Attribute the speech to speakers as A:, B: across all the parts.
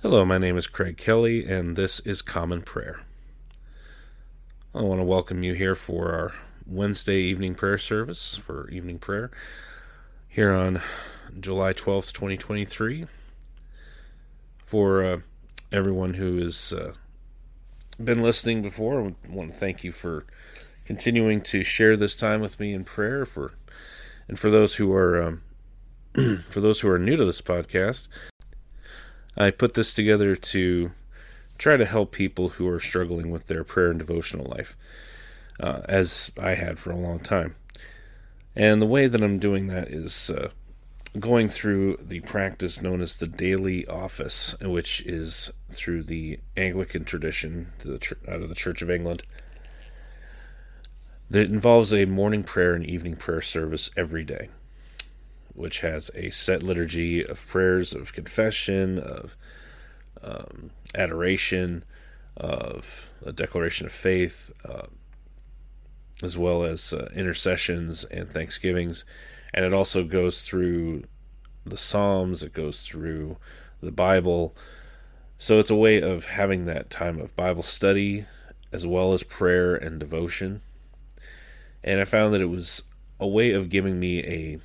A: Hello, my name is Craig Kelly, and this is Common Prayer. I want to welcome you here for our Wednesday evening prayer service for evening prayer here on July 12th, 2023. For uh, everyone who has uh, been listening before, I want to thank you for continuing to share this time with me in prayer. For and for those who are um, for those who are new to this podcast, I put this together to try to help people who are struggling with their prayer and devotional life, uh, as I had for a long time. And the way that I'm doing that is uh, going through the practice known as the daily office, which is through the Anglican tradition out of the Church of England. That involves a morning prayer and evening prayer service every day which has a set liturgy of prayers of confession, of um, adoration, of a declaration of faith, uh, as well as uh, intercessions and thanksgivings. And it also goes through the Psalms, it goes through the Bible. So it's a way of having that time of Bible study as well as prayer and devotion. And I found that it was a way of giving me a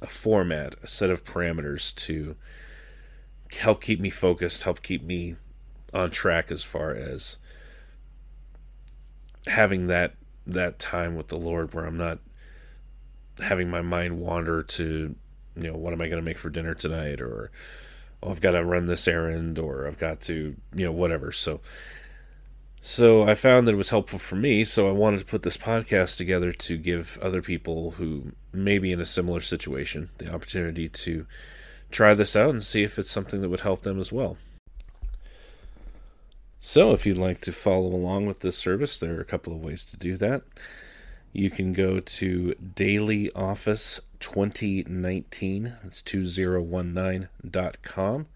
A: a format, a set of parameters to help keep me focused, help keep me on track as far as having that that time with the Lord where I'm not having my mind wander to you know what am I going to make for dinner tonight or oh I've got to run this errand or I've got to you know whatever. So so I found that it was helpful for me, so I wanted to put this podcast together to give other people who may be in a similar situation the opportunity to try this out and see if it's something that would help them as well. So, if you'd like to follow along with this service, there are a couple of ways to do that. You can go to Daily Office 2019, that's 2019.com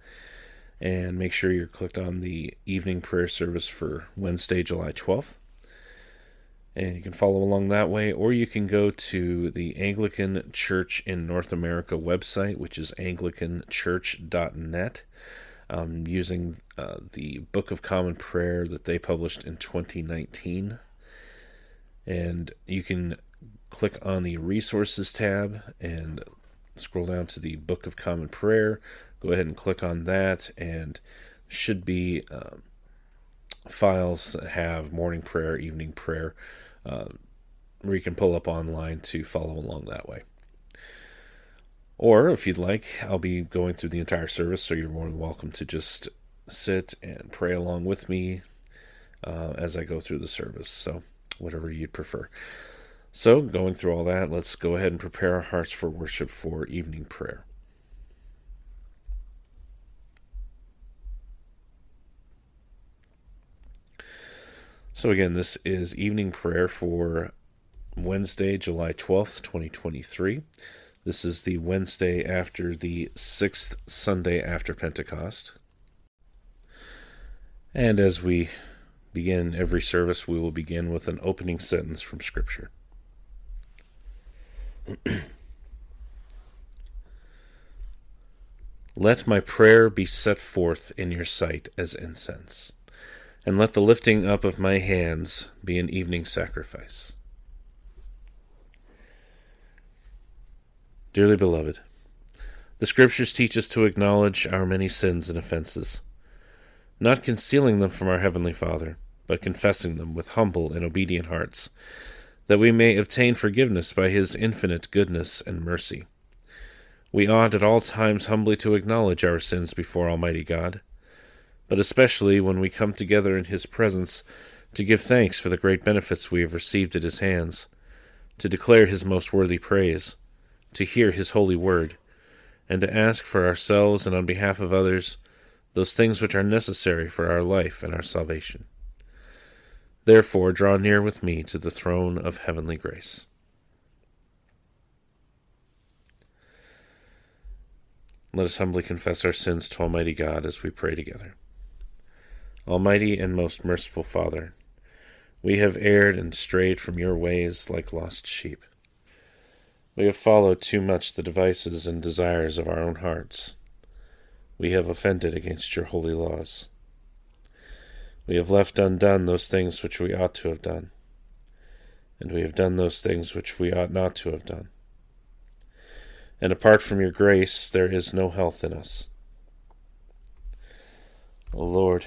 A: and make sure you're clicked on the evening prayer service for Wednesday, July 12th. And you can follow along that way, or you can go to the Anglican Church in North America website, which is anglicanchurch.net, um, using uh, the Book of Common Prayer that they published in 2019. And you can click on the Resources tab and scroll down to the Book of Common Prayer go ahead and click on that and should be um, files that have morning prayer evening prayer uh, where you can pull up online to follow along that way. Or if you'd like i'll be going through the entire service so you're more than welcome to just sit and pray along with me uh, as i go through the service. So whatever you'd prefer. So going through all that let's go ahead and prepare our hearts for worship for evening prayer So, again, this is evening prayer for Wednesday, July 12th, 2023. This is the Wednesday after the sixth Sunday after Pentecost. And as we begin every service, we will begin with an opening sentence from Scripture. Let my prayer be set forth in your sight as incense and let the lifting up of my hands be an evening sacrifice. Dearly beloved, the Scriptures teach us to acknowledge our many sins and offenses, not concealing them from our Heavenly Father, but confessing them with humble and obedient hearts, that we may obtain forgiveness by His infinite goodness and mercy. We ought at all times humbly to acknowledge our sins before Almighty God but especially when we come together in His presence to give thanks for the great benefits we have received at His hands, to declare His most worthy praise, to hear His holy word, and to ask for ourselves and on behalf of others those things which are necessary for our life and our salvation. Therefore, draw near with me to the throne of heavenly grace. Let us humbly confess our sins to Almighty God as we pray together. Almighty and most merciful Father, we have erred and strayed from your ways like lost sheep. We have followed too much the devices and desires of our own hearts. we have offended against your holy laws. We have left undone those things which we ought to have done, and we have done those things which we ought not to have done. And apart from your grace, there is no health in us. O Lord,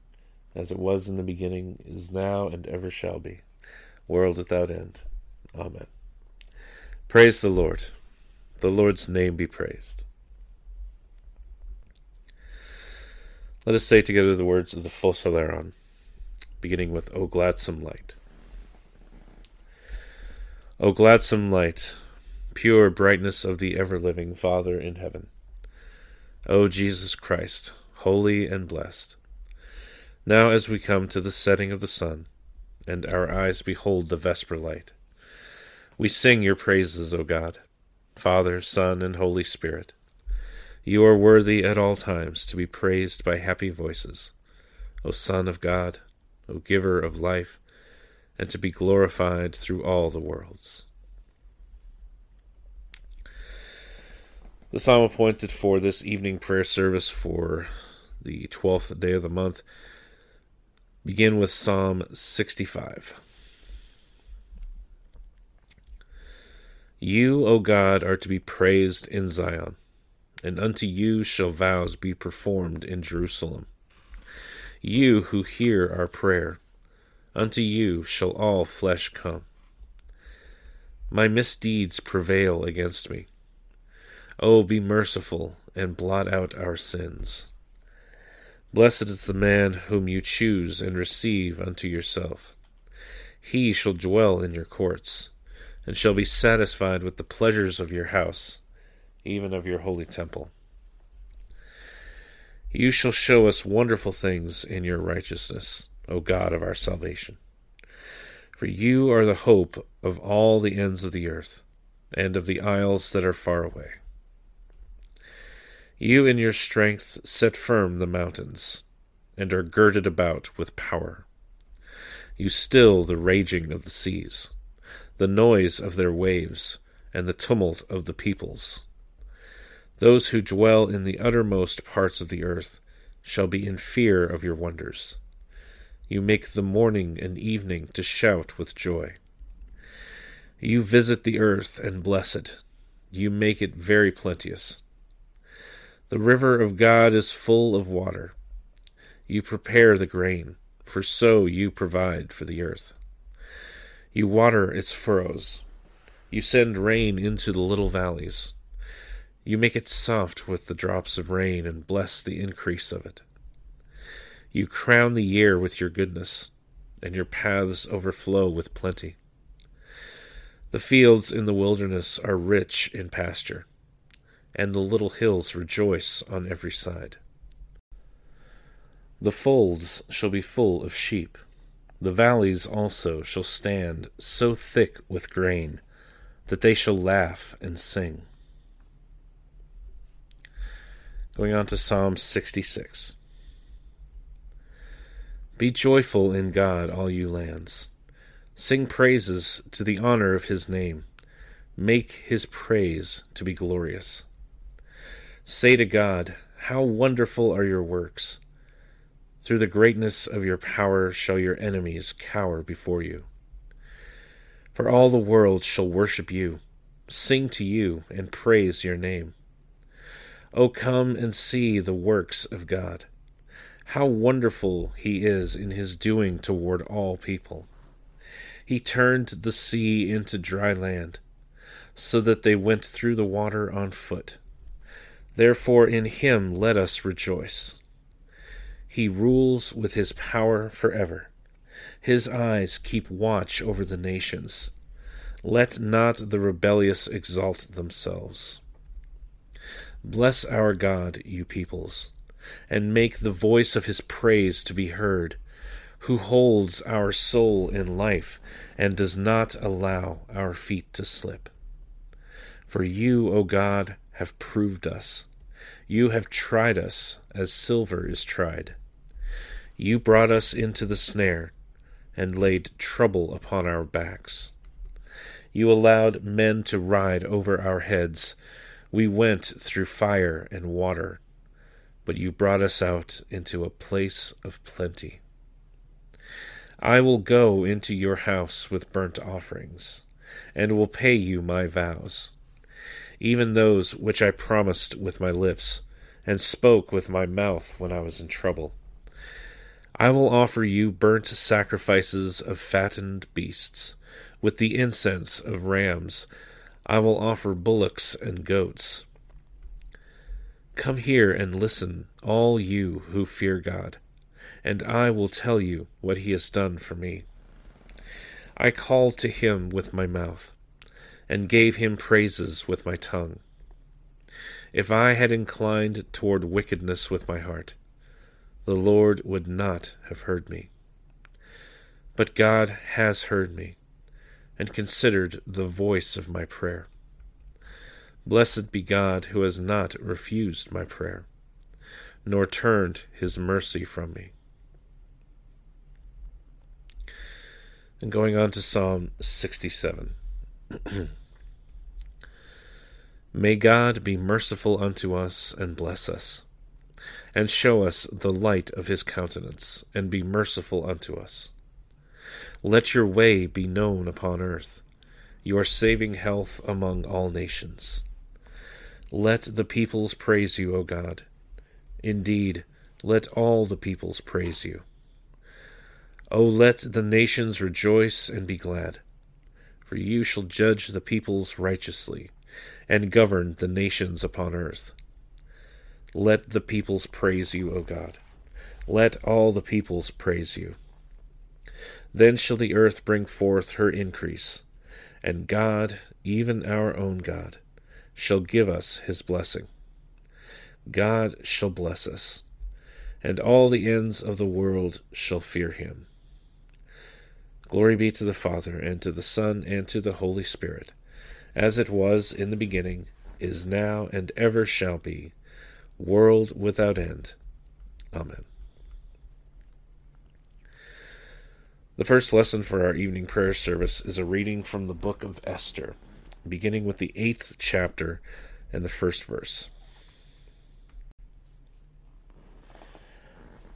A: as it was in the beginning, is now, and ever shall be, world without end. Amen. Praise the Lord. The Lord's name be praised. Let us say together the words of the Phos Hilaron, beginning with O gladsome light. O gladsome light, pure brightness of the ever living Father in heaven. O Jesus Christ, holy and blessed now, as we come to the setting of the sun, and our eyes behold the vesper light, we sing your praises, O God, Father, Son, and Holy Spirit. You are worthy at all times to be praised by happy voices, O Son of God, O Giver of life, and to be glorified through all the worlds. The psalm appointed for this evening prayer service for the 12th day of the month Begin with Psalm 65. You, O God, are to be praised in Zion, and unto you shall vows be performed in Jerusalem. You who hear our prayer, unto you shall all flesh come. My misdeeds prevail against me. O be merciful and blot out our sins. Blessed is the man whom you choose and receive unto yourself. He shall dwell in your courts, and shall be satisfied with the pleasures of your house, even of your holy temple. You shall show us wonderful things in your righteousness, O God of our salvation. For you are the hope of all the ends of the earth, and of the isles that are far away. You in your strength set firm the mountains, and are girded about with power. You still the raging of the seas, the noise of their waves, and the tumult of the peoples. Those who dwell in the uttermost parts of the earth shall be in fear of your wonders. You make the morning and evening to shout with joy. You visit the earth and bless it. You make it very plenteous. The river of God is full of water. You prepare the grain, for so you provide for the earth. You water its furrows. You send rain into the little valleys. You make it soft with the drops of rain and bless the increase of it. You crown the year with your goodness, and your paths overflow with plenty. The fields in the wilderness are rich in pasture and the little hills rejoice on every side. The folds shall be full of sheep, the valleys also shall stand so thick with grain that they shall laugh and sing. Going on to Psalm 66. Be joyful in God, all you lands. Sing praises to the honor of his name. Make his praise to be glorious. Say to God, How wonderful are your works! Through the greatness of your power shall your enemies cower before you. For all the world shall worship you, sing to you, and praise your name. O come and see the works of God. How wonderful he is in his doing toward all people. He turned the sea into dry land, so that they went through the water on foot. Therefore in him let us rejoice. He rules with his power forever. His eyes keep watch over the nations. Let not the rebellious exalt themselves. Bless our God, you peoples, and make the voice of his praise to be heard who holds our soul in life and does not allow our feet to slip. For you, O God, have proved us. You have tried us as silver is tried. You brought us into the snare and laid trouble upon our backs. You allowed men to ride over our heads. We went through fire and water, but you brought us out into a place of plenty. I will go into your house with burnt offerings, and will pay you my vows, even those which I promised with my lips, and spoke with my mouth when I was in trouble. I will offer you burnt sacrifices of fattened beasts, with the incense of rams. I will offer bullocks and goats. Come here and listen, all you who fear God and I will tell you what he has done for me. I called to him with my mouth, and gave him praises with my tongue. If I had inclined toward wickedness with my heart, the Lord would not have heard me. But God has heard me, and considered the voice of my prayer. Blessed be God who has not refused my prayer, nor turned his mercy from me. And going on to Psalm 67. May God be merciful unto us and bless us, and show us the light of his countenance, and be merciful unto us. Let your way be known upon earth, your saving health among all nations. Let the peoples praise you, O God. Indeed, let all the peoples praise you. O let the nations rejoice and be glad, for you shall judge the peoples righteously, and govern the nations upon earth. Let the peoples praise you, O God. Let all the peoples praise you. Then shall the earth bring forth her increase, and God, even our own God, shall give us his blessing. God shall bless us, and all the ends of the world shall fear him. Glory be to the Father, and to the Son, and to the Holy Spirit, as it was in the beginning, is now, and ever shall be, world without end. Amen. The first lesson for our evening prayer service is a reading from the book of Esther, beginning with the eighth chapter and the first verse.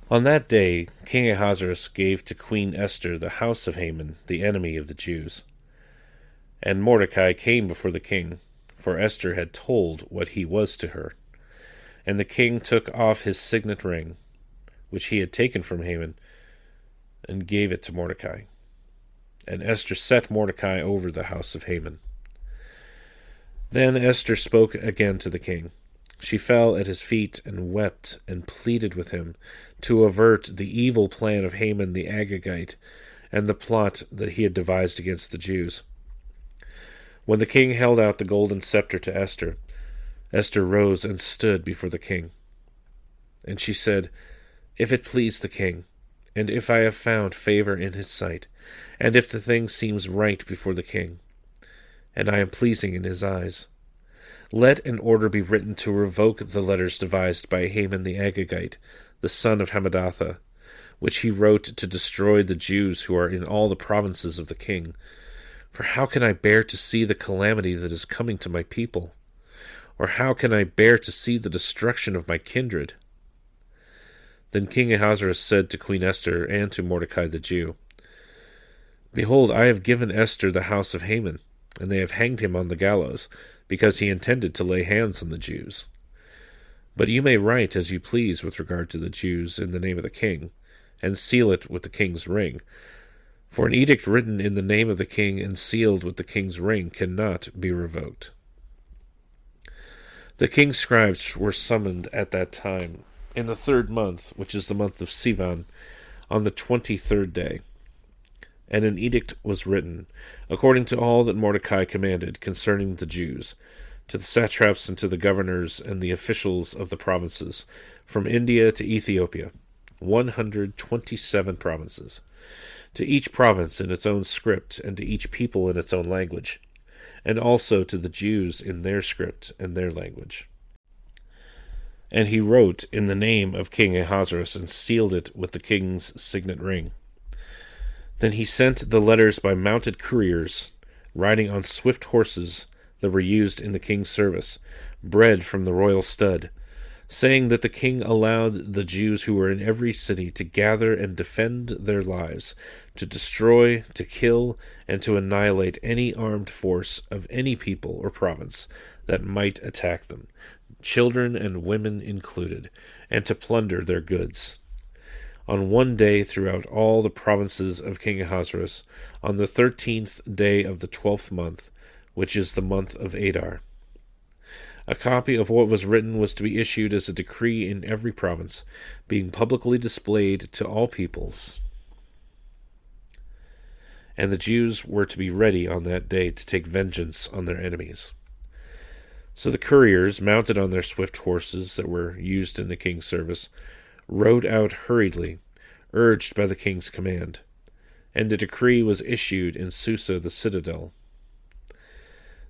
A: On that day, King Ahasuerus gave to Queen Esther the house of Haman, the enemy of the Jews. And Mordecai came before the king, for Esther had told what he was to her. And the king took off his signet ring, which he had taken from Haman, and gave it to Mordecai. And Esther set Mordecai over the house of Haman. Then Esther spoke again to the king. She fell at his feet and wept and pleaded with him to avert the evil plan of Haman the Agagite and the plot that he had devised against the Jews. When the king held out the golden scepter to Esther, Esther rose and stood before the king. And she said, If it please the king, and if I have found favor in his sight, and if the thing seems right before the king, and I am pleasing in his eyes, let an order be written to revoke the letters devised by Haman the Agagite, the son of Hammedatha, which he wrote to destroy the Jews who are in all the provinces of the king. For how can I bear to see the calamity that is coming to my people? Or how can I bear to see the destruction of my kindred? Then King Ahasuerus said to Queen Esther and to Mordecai the Jew, Behold, I have given Esther the house of Haman, and they have hanged him on the gallows because he intended to lay hands on the Jews. But you may write as you please with regard to the Jews in the name of the king, and seal it with the king's ring. For an edict written in the name of the king and sealed with the king's ring cannot be revoked. The king's scribes were summoned at that time, in the third month, which is the month of Sivan, on the twenty third day. And an edict was written, according to all that Mordecai commanded concerning the Jews, to the satraps and to the governors and the officials of the provinces, from India to Ethiopia, one hundred twenty seven provinces, to each province in its own script, and to each people in its own language and also to the Jews in their script and their language. And he wrote in the name of King Ahasuerus and sealed it with the king's signet ring. Then he sent the letters by mounted couriers, riding on swift horses that were used in the king's service, bred from the royal stud, saying that the king allowed the Jews who were in every city to gather and defend their lives, to destroy, to kill, and to annihilate any armed force of any people or province that might attack them, children and women included, and to plunder their goods. On one day throughout all the provinces of King Ahasuerus, on the thirteenth day of the twelfth month, which is the month of Adar. A copy of what was written was to be issued as a decree in every province, being publicly displayed to all peoples. And the Jews were to be ready on that day to take vengeance on their enemies. So the couriers, mounted on their swift horses that were used in the king's service, rode out hurriedly, urged by the king's command. And a decree was issued in Susa the citadel.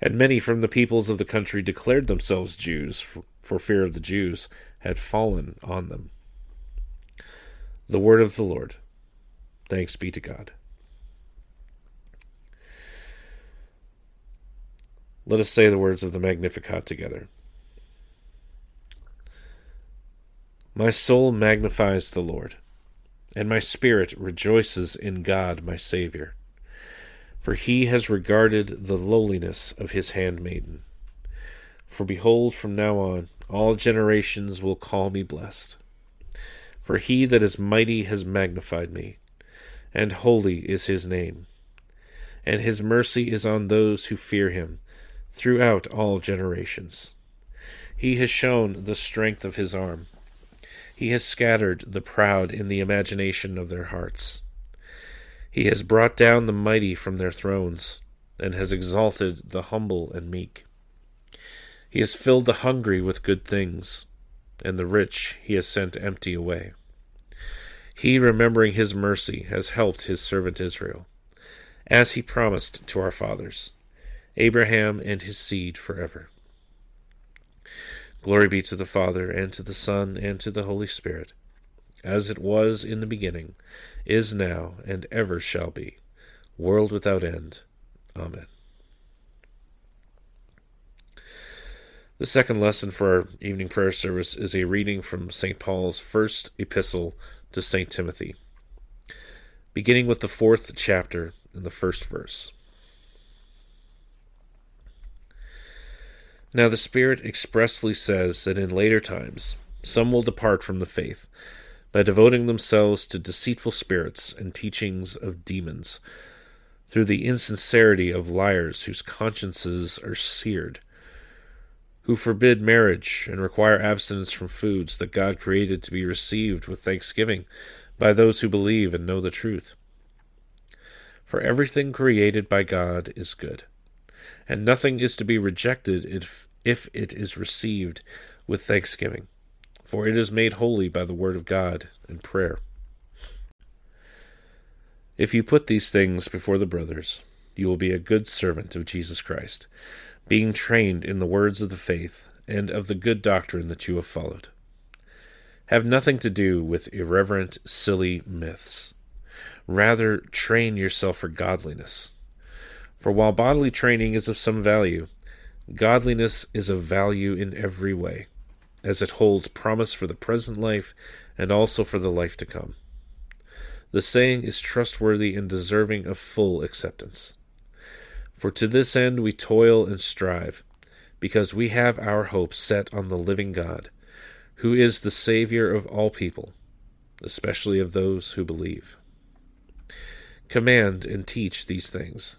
A: and many from the peoples of the country declared themselves Jews, for, fear of the Jews had fallen on them. The word of the Lord. Thanks be to God. Let us say the words of the Magnificat together. My soul magnifies the Lord, and my spirit rejoices in God my Saviour for he has regarded the lowliness of his handmaiden. For behold, from now on, all generations will call me blessed. For he that is mighty has magnified me, and holy is his name. And his mercy is on those who fear him throughout all generations. He has shown the strength of his arm. He has scattered the proud in the imagination of their hearts. He has brought down the mighty from their thrones, and has exalted the humble and meek. He has filled the hungry with good things, and the rich he has sent empty away. He, remembering his mercy, has helped his servant Israel, as he promised to our fathers, Abraham and his seed forever. Glory be to the Father, and to the Son, and to the Holy Spirit as it was in the beginning, is now, and ever shall be, world without end. Amen. The second lesson for our evening prayer service is a reading from St. Paul's first epistle to St. Timothy, beginning with the fourth chapter and the first verse. Now the Spirit expressly says that in later times some will depart from the faith by devoting themselves to deceitful spirits and teachings of demons, through the insincerity of liars whose consciences are seared, who forbid marriage and require abstinence from foods that God created to be received with thanksgiving by those who believe and know the truth. For everything created by God is good, and nothing is to be rejected if, if it is received with thanksgiving for it is made holy by the word of God and prayer. If you put these things before the brothers, you will be a good servant of Jesus Christ, being trained in the words of the faith and of the good doctrine that you have followed. Have nothing to do with irreverent, silly myths. Rather, train yourself for godliness. For while bodily training is of some value, godliness is of value in every way, as it holds promise for the present life and also for the life to come. The saying is trustworthy and deserving of full acceptance. For to this end we toil and strive, because we have our hope set on the living God, who is the Saviour of all people, especially of those who believe. Command and teach these things.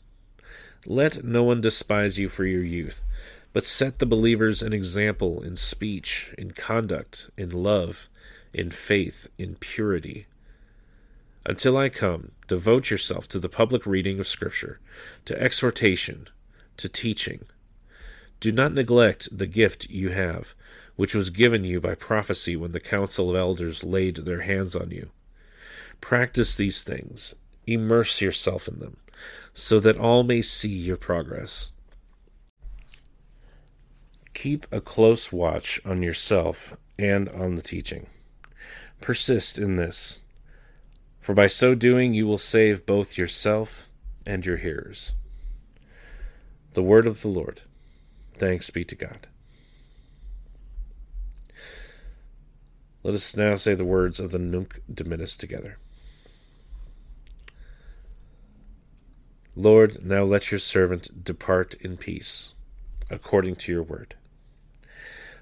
A: Let no one despise you for your youth, but set the believers an example in speech, in conduct, in love, in faith, in purity. Until I come, devote yourself to the public reading of Scripture, to exhortation, to teaching. Do not neglect the gift you have, which was given you by prophecy when the council of elders laid their hands on you. Practice these things, immerse yourself in them, so that all may see your progress. Keep a close watch on yourself and on the teaching. Persist in this for by so doing you will save both yourself and your hearers. The word of the Lord. Thanks be to God. Let us now say the words of the Nunc Dimittis together. Lord, now let your servant depart in peace, according to your word.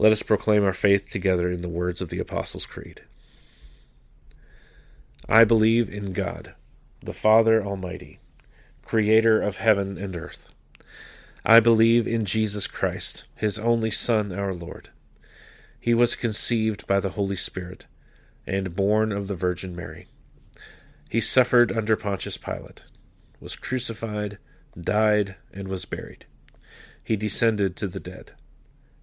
A: Let us proclaim our faith together in the words of the Apostles' Creed. I believe in God, the Father Almighty, creator of heaven and earth. I believe in Jesus Christ, his only Son, our Lord. He was conceived by the Holy Spirit and born of the Virgin Mary. He suffered under Pontius Pilate, was crucified, died, and was buried. He descended to the dead.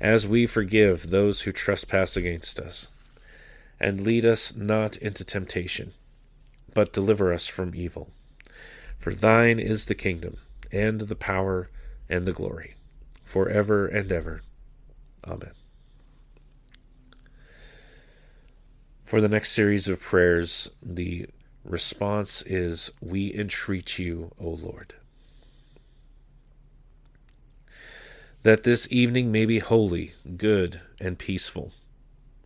A: as we forgive those who trespass against us and lead us not into temptation, but deliver us from evil. For thine is the kingdom, and the power, and the glory, for ever and ever. Amen. For the next series of prayers, the response is We entreat you, O Lord. That this evening may be holy, good, and peaceful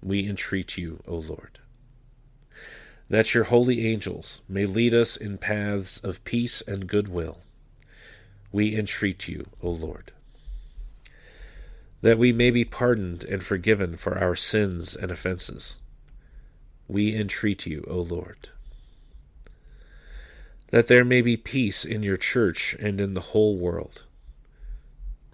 A: we entreat you, O Lord. That your holy angels may lead us in paths of peace and goodwill, we entreat you, O Lord. That we may be pardoned and forgiven for our sins and offenses, we entreat you, O Lord. That there may be peace in your church and in the whole world,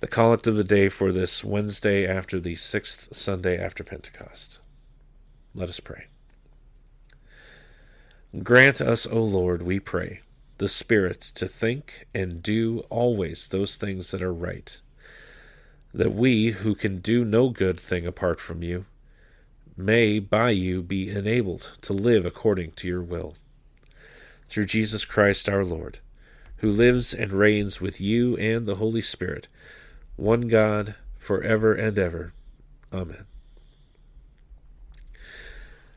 A: The collect of the day for this Wednesday after the sixth Sunday after Pentecost. Let us pray. Grant us, O Lord, we pray, the Spirit to think and do always those things that are right, that we, who can do no good thing apart from you, may by you be enabled to live according to your will. Through Jesus Christ our Lord, who lives and reigns with you and the Holy Spirit, one God, for ever and ever. Amen.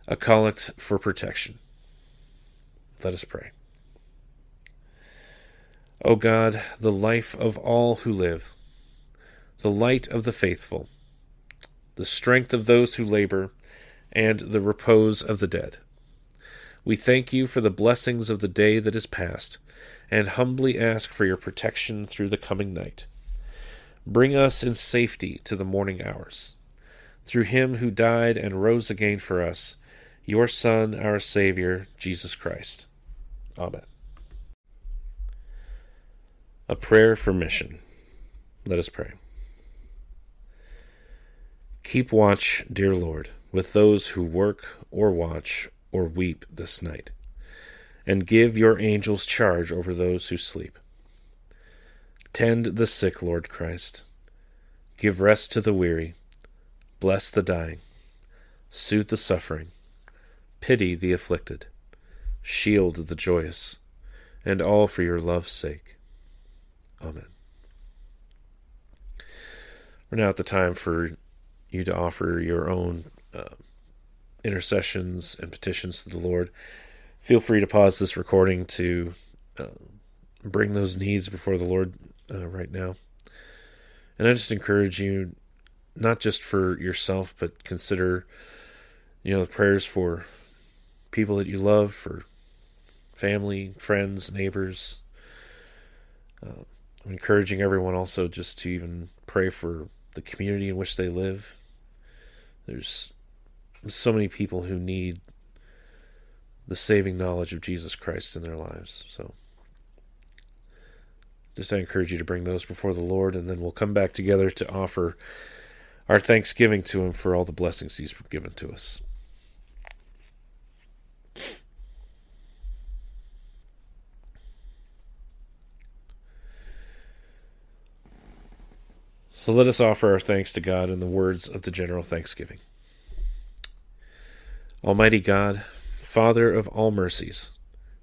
A: A collect for protection. Let us pray. O God, the life of all who live, the light of the faithful, the strength of those who labor, and the repose of the dead. We thank you for the blessings of the day that is past, and humbly ask for your protection through the coming night Bring us in safety to the morning hours. Through him who died and rose again for us, your Son, our Savior, Jesus Christ. Amen. A prayer for mission. Let us pray. Keep watch, dear Lord, with those who work or watch or weep this night, and give your angels charge over those who sleep. Tend the sick, Lord Christ. Give rest to the weary. Bless the dying. Soothe the suffering. Pity the afflicted. Shield the joyous. And all for your love's sake. Amen. We're now at the time for you to offer your own uh, intercessions and petitions to the Lord. Feel free to pause this recording to uh, bring those needs before the Lord uh, right now. And I just encourage you, not just for yourself, but consider, you know, the prayers for people that you love, for family, friends, neighbors. Uh, I'm encouraging everyone also just to even pray for the community in which they live. There's so many people who need the saving knowledge of Jesus Christ in their lives. So just I encourage you to bring those before the Lord, and then we'll come back together to offer our thanksgiving to Him for all the blessings He's given to us. So let us offer our thanks to God in the words of the general thanksgiving. Almighty God, Father of all mercies,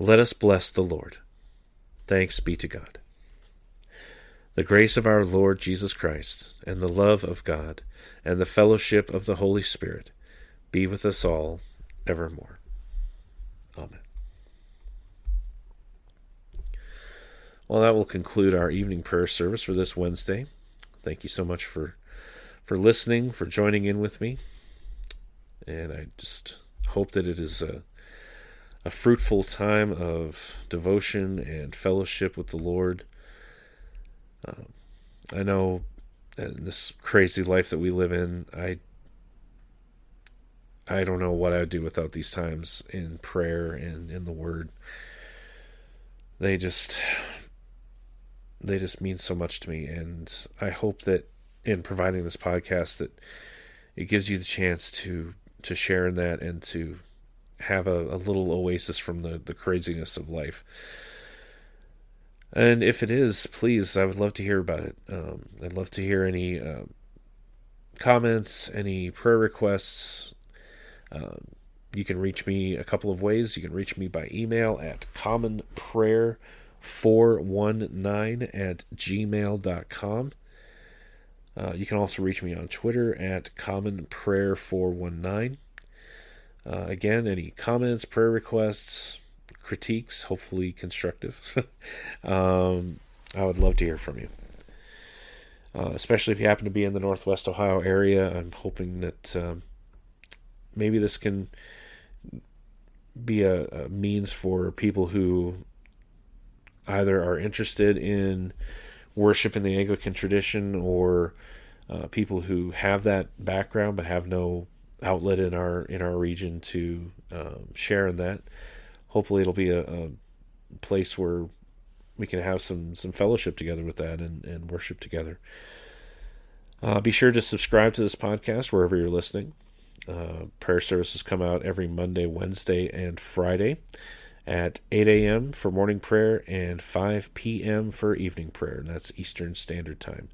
A: Let us bless the Lord. Thanks be to God. The grace of our Lord Jesus Christ, and the love of God, and the fellowship of the Holy Spirit be with us all evermore. Amen. Well, that will conclude our evening prayer service for this Wednesday. Thank you so much for for listening, for joining in with me. And I just hope that it is a, a fruitful time of devotion and fellowship with the Lord. Um, I know in this crazy life that we live in, I I don't know what I would do without these times in prayer and in the Word. They just they just mean so much to me, and I hope that in providing this podcast that it gives you the chance to to share in that and to have a, a little oasis from the, the craziness of life. And if it is, please, I would love to hear about it. Um, I'd love to hear any uh, comments, any prayer requests. Um, you can reach me a couple of ways. You can reach me by email at commonprayer419 at gmail.com. Uh, you can also reach me on Twitter at commonprayer419. Uh, again, any comments, prayer requests, critiques, hopefully constructive, um, I would love to hear from you. Uh, especially if you happen to be in the Northwest Ohio area, I'm hoping that um, maybe this can be a, a means for people who either are interested in worship in the Anglican tradition or uh, people who have that background but have no outlet in our in our region to um, share in that. Hopefully, it'll be a, a, place where we can have some some fellowship together with that and, and worship together. Uh, be sure to subscribe to this podcast wherever you're listening. Uh, prayer services come out every Monday, Wednesday, and Friday at 8 a.m. for morning prayer and 5 p.m. for evening prayer. And that's Eastern Standard Time.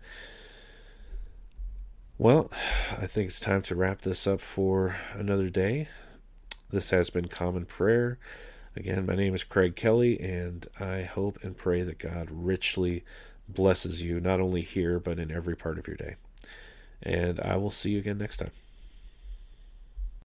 A: Well, I think it's time to wrap this up for another day. This has been Common Prayer. Again, my name is Craig Kelly, and I hope and pray that God richly blesses you, not only here, but in every part of your day. And I will see you again next time.